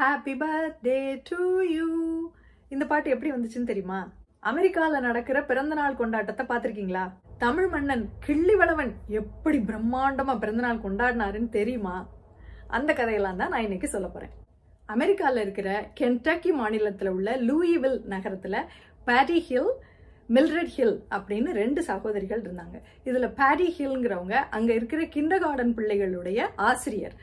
Happy birthday to you இந்த பாட்டு எப்படி வந்துச்சுன்னு தெரியுமா? அமெரிக்கால நடக்கிற பிறந்தநாள் கொண்டாட்டத்தை பார்த்துருக்கீங்களா? தமிழ் மன்னன் கிள்ளிவளவன் எப்படி பிரம்மாண்டமா பிறந்தநாள் கொண்டாடினாருன்னு தெரியுமா? அந்த கதையெல்லாம் தான் நான் இன்னைக்கு சொல்ல போறேன். அமெரிக்கால இருக்கிற கென்டக்கி மாநிலத்தில் உள்ள லூயிவில் நகரத்துல பேட்டி ஹில் மில்ரெட் ஹில் அப்படின்னு ரெண்டு சகோதரிகள் இருந்தாங்க. இதுல பேடி ஹில்ங்கிறவங்க அங்க இருக்கிற கிண்டர் கார்டன் பிள்ளைகளுடைய ஆசிரியர்.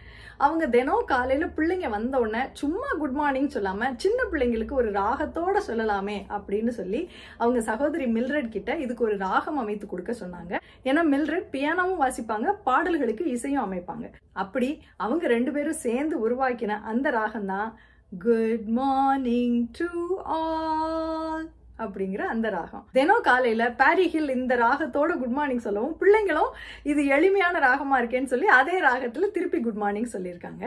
அவங்க தினம் காலையில பிள்ளைங்க வந்த உடனே சும்மா குட் மார்னிங் சொல்லாம சின்ன பிள்ளைங்களுக்கு ஒரு ராகத்தோட சொல்லலாமே அப்படின்னு சொல்லி அவங்க சகோதரி மில்ரெட் கிட்ட இதுக்கு ஒரு ராகம் அமைத்து கொடுக்க சொன்னாங்க. ஏன்னா மில்ரட் பியானோவும் வாசிப்பாங்க பாடல்களுக்கு இசையும் அமைப்பாங்க. அப்படி அவங்க ரெண்டு பேரும் சேர்ந்து உருவாக்கின அந்த ராகம் தான் குட் மார்னிங் டு ஆல் அப்படிங்கிற அந்த ராகம். தினம் காலையில பாரிஹில் இந்த ராகத்தோட குட் மார்னிங் சொல்லவும் பிள்ளைங்களும் இது எளிமையான ராகமா இருக்கேன்னு சொல்லி அதே ராகத்துல திருப்பி குட் மார்னிங் சொல்லியிருக்காங்க.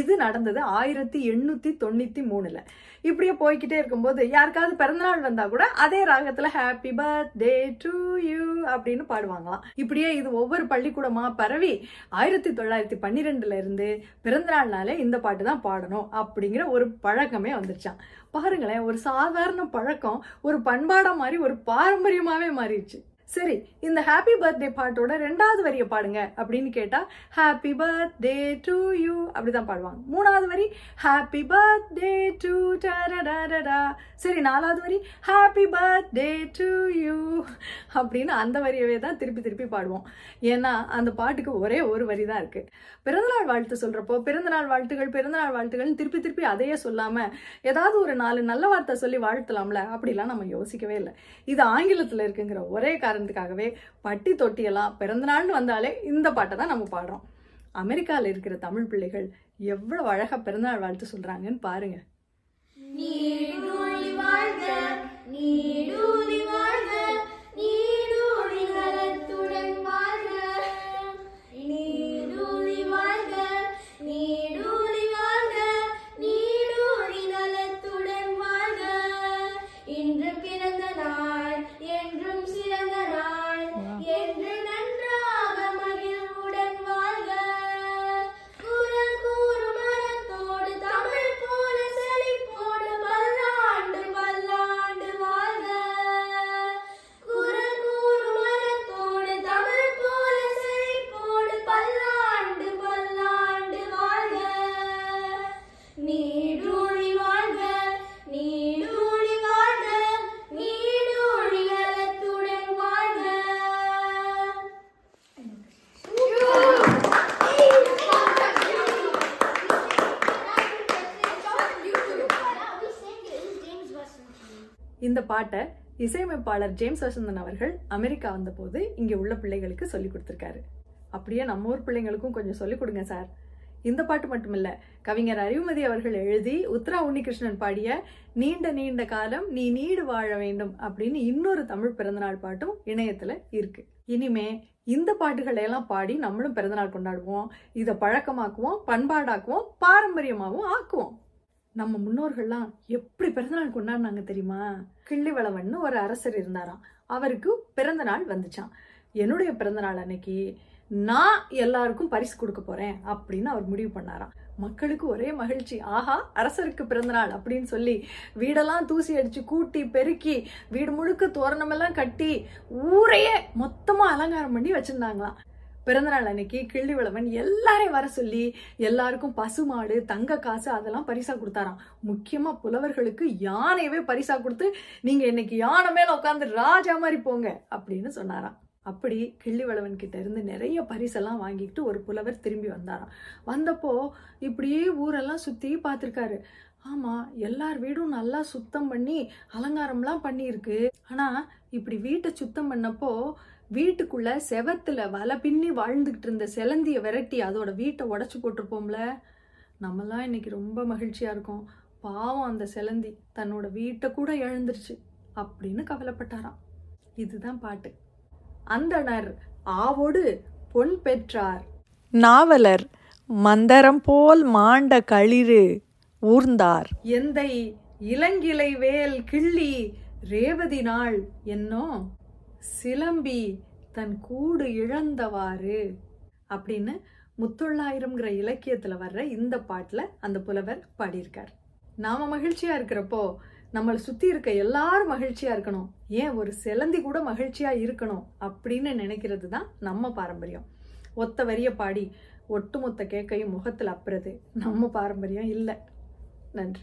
இது நடந்தது ஆயிரத்தி எண்ணூத்தி தொண்ணூத்தி மூணுல. இப்படியே போய்கிட்டே இருக்கும்போது யாருக்காவது பிறந்தநாள் வந்தா கூட அதே ராகத்துல ஹாப்பி பர்த்டே டு யூ அப்படின்னு பாடுவாங்களாம். இப்படியே இது ஒவ்வொரு பள்ளிக்கூடமா பரவி ஆயிரத்தி தொள்ளாயிரத்தி பன்னிரெண்டுல இருந்து பிறந்தநாள்னாலே இந்த பாட்டு தான் பாடணும் அப்படிங்கிற ஒரு பழக்கமே வந்துருச்சான் பாருங்களேன் ஒரு சாதாரண பழக்கம் ஒரு பண்பாடா மாதிரி ஒரு பாரம்பரியமாவே மாறிடுச்சு. சரி இந்த ஹாப்பி பர்த்டே பாட்டோட ரெண்டாவது வரியை பாடுங்க அப்படின்னு கேட்டா ஹாப்பி பர்த்டே டு யூ அப்படிதான் பாடுவாங்க. மூணாவது வரி ஹாப்பி பர்த்டே டு டரடா சரி நாலாவது வரி ஹாப்பி பர்த்டே டு யூ அப்படின்னு அந்த வரியவே தான் திருப்பி திருப்பி பாடுவோம். ஏன்னா அந்த பாட்டுக்கு ஒரே ஒரு வரி தான் இருக்கு. பிறந்தநாள் வாழ்த்து சொல்றப்போ பிறந்தநாள் வாழ்த்துகள் பிறந்தநாள் வாழ்த்துகள்னு திருப்பி திருப்பி அதையே சொல்லாம ஏதாவது ஒரு நாலு நல்ல வார்த்தை சொல்லி வாழ்த்தலாம்ல அப்படிலாம் நம்ம யோசிக்கவே இல்லை. இது ஆங்கிலத்தில் இருக்குங்கிற ஒரே காரணம் காரணத்துக்காகவே பட்டி தொட்டியெல்லாம் பிறந்தநாள்னு வந்தாலே இந்த பாட்டை தான் நம்ம பாடுறோம். அமெரிக்காவில் இருக்கிற தமிழ் பிள்ளைகள் எவ்வளவு அழகாக பிறந்தநாள் வாழ்த்து சொல்கிறாங்கன்னு பாருங்க. நீடூழி வாழ்க நீடூழி வாழ்க. இந்த பாட்டை இசையமைப்பாளர் ஜேம்ஸ் வசந்தன் அவர்கள் அமெரிக்கா வந்தபோது இங்கே உள்ள பிள்ளைகளுக்கு சொல்லி கொடுத்துருக்காரு. அப்படியே நம்ம ஊர் பிள்ளைங்களுக்கும் கொஞ்சம் சொல்லிக் கொடுங்க சார். இந்த பாட்டு மட்டுமில்ல கவிஞர் அறிவுமதி அவர்கள் எழுதி உத்ரா உன்னிகிருஷ்ணன் பாடிய நீண்ட நீண்ட காலம் நீ நீடு வாழ வேண்டும் அப்படின்னு இன்னொரு தமிழ் பிறந்தநாள் பாட்டும் இணையத்துல இருக்கு. இனிமே இந்த பாட்டுகளை எல்லாம் பாடி நம்மளும் பிறந்தநாள் கொண்டாடுவோம். இதை பழக்கமாக்குவோம் பண்பாடாக்குவோம் பாரம்பரியமாகவும் ஆக்குவோம். நம்ம முன்னோர்கள்லாம் எப்படி பிறந்தநாள் கொண்டாடினாங்க தெரியுமா? கிள்ளிவளவன் ஒரு அரசர் இருந்தாராம். அவருக்கு பிறந்த நாள் வந்துச்சான் என்னுடைய பிறந்த நாள் அன்னைக்கு நான் எல்லாருக்கும் பரிசு கொடுக்க போறேன் அப்படின்னு அவர் முடிவு பண்ணாராம். மக்களுக்கு ஒரே மகிழ்ச்சி. ஆஹா அரசருக்கு பிறந்த நாள் அப்படின்னு சொல்லி வீடெல்லாம் தூசி அடிச்சு கூட்டி பெருக்கி வீடு முழுக்க தோரணமெல்லாம் கட்டி ஊரையே மொத்தமா அலங்காரம் பண்ணி வச்சிருந்தாங்களாம். பிறந்தநாள் அன்னைக்கு கிள்ளிவளவன் எல்லாரையும் வர சொல்லி எல்லாருக்கும் பசுமாடு தங்க காசு அதெல்லாம் பரிசா கொடுத்தாராம். முக்கியமா புலவர்களுக்கு யானையவே பரிசா கொடுத்து நீங்க இன்னைக்கு யானை மேல உட்காந்து ராஜா மாதிரி போங்க அப்படின்னு சொன்னாராம். அப்படி கிள்ளிவளவன் கிட்ட இருந்து நிறைய பரிசெல்லாம் வாங்கிட்டு ஒரு புலவர் திரும்பி வந்தாராம். வந்தப்போ இப்படியே ஊரெல்லாம் சுத்தி பார்த்துருக்காரு. ஆமா எல்லார் வீடும் நல்லா சுத்தம் பண்ணி அலங்காரம்லாம் பண்ணியிருக்கு. ஆனா இப்படி வீட்டை சுத்தம் பண்ணப்போ வீட்டுக்குள்ள செவத்துல வலை பின்னி வாழ்ந்துகிட்டு இருந்த செலந்திய விரட்டி அதோட வீட்டை உடைச்சு போட்டிருப்போம்ல. நம்மலாம் இன்னைக்கு ரொம்ப மகிழ்ச்சியா இருக்கோம். பாவம் அந்த செலந்தி தன்னோட வீட்டை கூட இழந்துருச்சு அப்படின்னு கவலைப்பட்டாராம். இதுதான் பாட்டு. அந்தணர் ஆவோடு பொன் பெற்றார். நாவலர் மந்தரம் போல் மாண்ட களிறு ஊர்ந்தார். எந்தை இளங்கிளை வேல் கிள்ளி ரேவதி நாள் என்னோ? சிலம்பி தன் கூடு இழந்தவாறு அப்படின்னு முத்தொள்ளாயிரம்ங்கிற இலக்கியத்துல வர்ற இந்த பாட்டுல அந்த புலவர் பாடியிருக்கார். நாம மகிழ்ச்சியா இருக்கிறப்போ நம்மளை சுத்தி இருக்க எல்லாரும் மகிழ்ச்சியா இருக்கணும். ஏன் ஒரு சிலந்தி கூட மகிழ்ச்சியா இருக்கணும் அப்படின்னு நினைக்கிறது தான் நம்ம பாரம்பரியம். ஒத்த வரிய பாடி ஒட்டுமொத்த கேக்கையும் முகத்தில் அப்புறது நம்ம பாரம்பரியம் இல்லை. நன்றி.